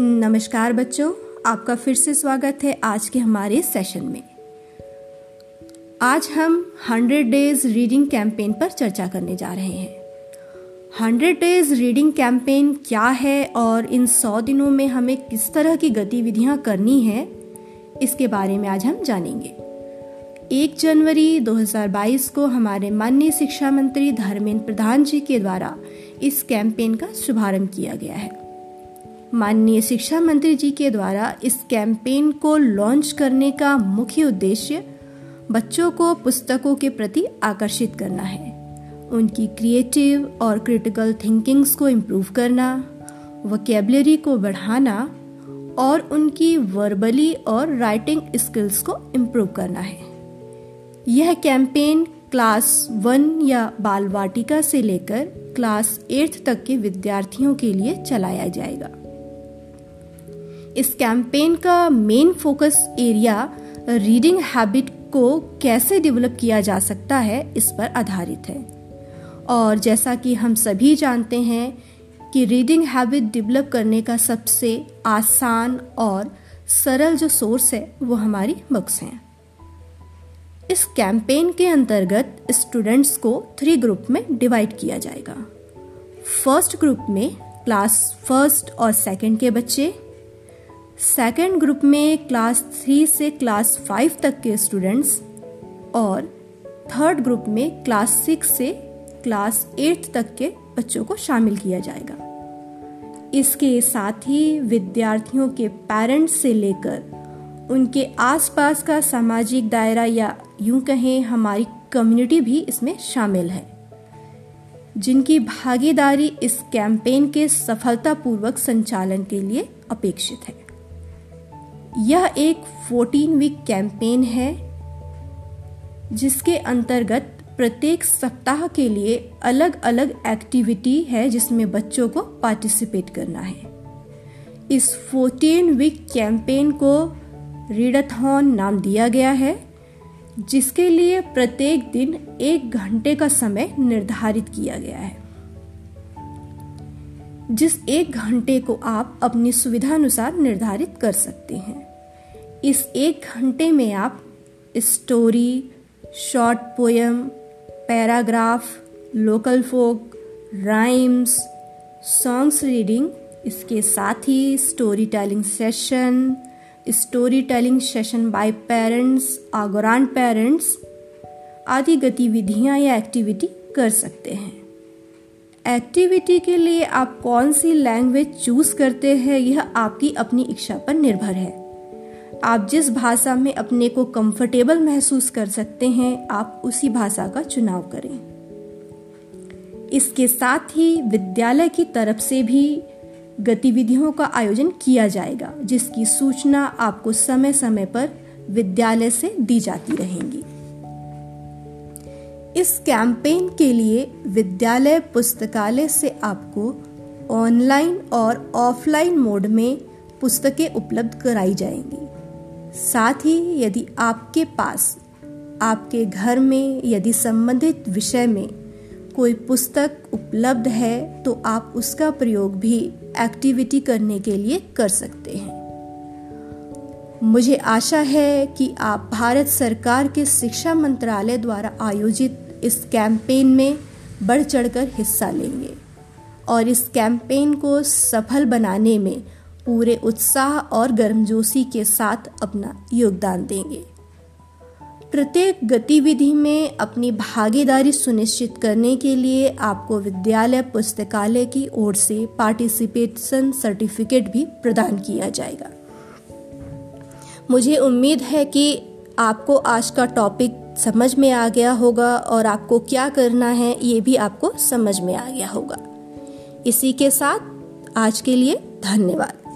नमस्कार बच्चों, आपका फिर से स्वागत है आज के हमारे सेशन में। आज हम 100 डेज़ रीडिंग कैंपेन पर चर्चा करने जा रहे हैं। 100 डेज़ रीडिंग कैंपेन क्या है और इन 100 दिनों में हमें किस तरह की गतिविधियाँ करनी है, इसके बारे में आज हम जानेंगे। 1 जनवरी 2022 को हमारे माननीय शिक्षा मंत्री धर्मेंद्र प्रधान जी के द्वारा इस कैंपेन का शुभारंभ किया गया है। माननीय शिक्षा मंत्री जी के द्वारा इस कैंपेन को लॉन्च करने का मुख्य उद्देश्य बच्चों को पुस्तकों के प्रति आकर्षित करना है। उनकी क्रिएटिव और क्रिटिकल थिंकिंग्स को इम्प्रूव करना वकेबलरी को बढ़ाना और उनकी वर्बली और राइटिंग स्किल्स को इम्प्रूव करना है। यह कैंपेन क्लास वन या बाल वाटिका से लेकर क्लास एट्थ तक के विद्यार्थियों के लिए चलाया जाएगा। इस कैंपेन का main focus area reading habit को कैसे डेवलप किया जा सकता है, इस पर आधारित है। और जैसा कि हम सभी जानते हैं कि रीडिंग हैबिट डेवलप करने का सबसे आसान और सरल जो सोर्स है, वो हमारी बुक्स हैं। इस कैंपेन के अंतर्गत स्टूडेंट्स को थ्री ग्रुप में डिवाइड किया जाएगा। फ़र्स्ट ग्रुप में क्लास फ़र्स्ट और सेकंड के बच्चे सेकेंड ग्रुप में क्लास थ्री से क्लास फाइव तक के स्टूडेंट्स और थर्ड ग्रुप में क्लास सिक्स से क्लास एट तक के बच्चों को शामिल किया जाएगा। इसके साथ ही विद्यार्थियों के पेरेंट्स से लेकर उनके आसपास का सामाजिक दायरा या यूँ कहें हमारी कम्युनिटी भी इसमें शामिल है, जिनकी भागीदारी इस कैंपेन के सफलतापूर्वक संचालन के लिए अपेक्षित है। यह एक 14 वीक कैंपेन है, जिसके अंतर्गत प्रत्येक सप्ताह के लिए अलग अलग एक्टिविटी है जिसमें बच्चों को पार्टिसिपेट करना है। इस 14 वीक कैंपेन को रीडाथॉन नाम दिया गया है, जिसके लिए प्रत्येक दिन एक घंटे का समय निर्धारित किया गया है। जिस एक घंटे को आप अपनी सुविधा अनुसार निर्धारित कर सकते हैं। इस एक घंटे में आप story, short poem paragraph, local folk, rhymes, songs reading, इसके साथ ही story telling session story telling session by parents आगोरान parents आदि गतिविधियाँ या एक्टिविटी कर सकते हैं। एक्टिविटी के लिए आप कौन सी लैंग्वेज चूज़ करते हैं, यह आपकी अपनी इच्छा पर निर्भर है। आप जिस भाषा में अपने को कंफर्टेबल महसूस कर सकते हैं, आप उसी भाषा का चुनाव करें। इसके साथ ही विद्यालय की तरफ़ से भी गतिविधियों का आयोजन किया जाएगा, जिसकी सूचना आपको समय समय पर विद्यालय से दी जाती रहेंगी। इस कैंपेन के लिए विद्यालय पुस्तकालय से आपको ऑनलाइन और ऑफलाइन मोड में पुस्तकें उपलब्ध कराई जाएँगी। साथ ही यदि आपके पास, आपके घर में यदि संबंधित विषय में कोई पुस्तक उपलब्ध है तो आप उसका प्रयोग भी एक्टिविटी करने के लिए कर सकते हैं। मुझे आशा है कि आप भारत सरकार के शिक्षा मंत्रालय द्वारा आयोजित इस कैंपेन में बढ़ चढ़कर हिस्सा लेंगे और इस कैंपेन को सफल बनाने में पूरे उत्साह और गर्मजोशी के साथ अपना योगदान देंगे। प्रत्येक गतिविधि में अपनी भागीदारी सुनिश्चित करने के लिए आपको विद्यालय, पुस्तकालय की ओर से पार्टिसिपेशन सर्टिफिकेट भी प्रदान किया जाएगा। मुझे उम्मीद है कि आपको आज का टॉपिक समझ में आ गया होगा और आपको क्या करना है, ये भी आपको समझ में आ गया होगा। इसी के साथ आज के लिए धन्यवाद।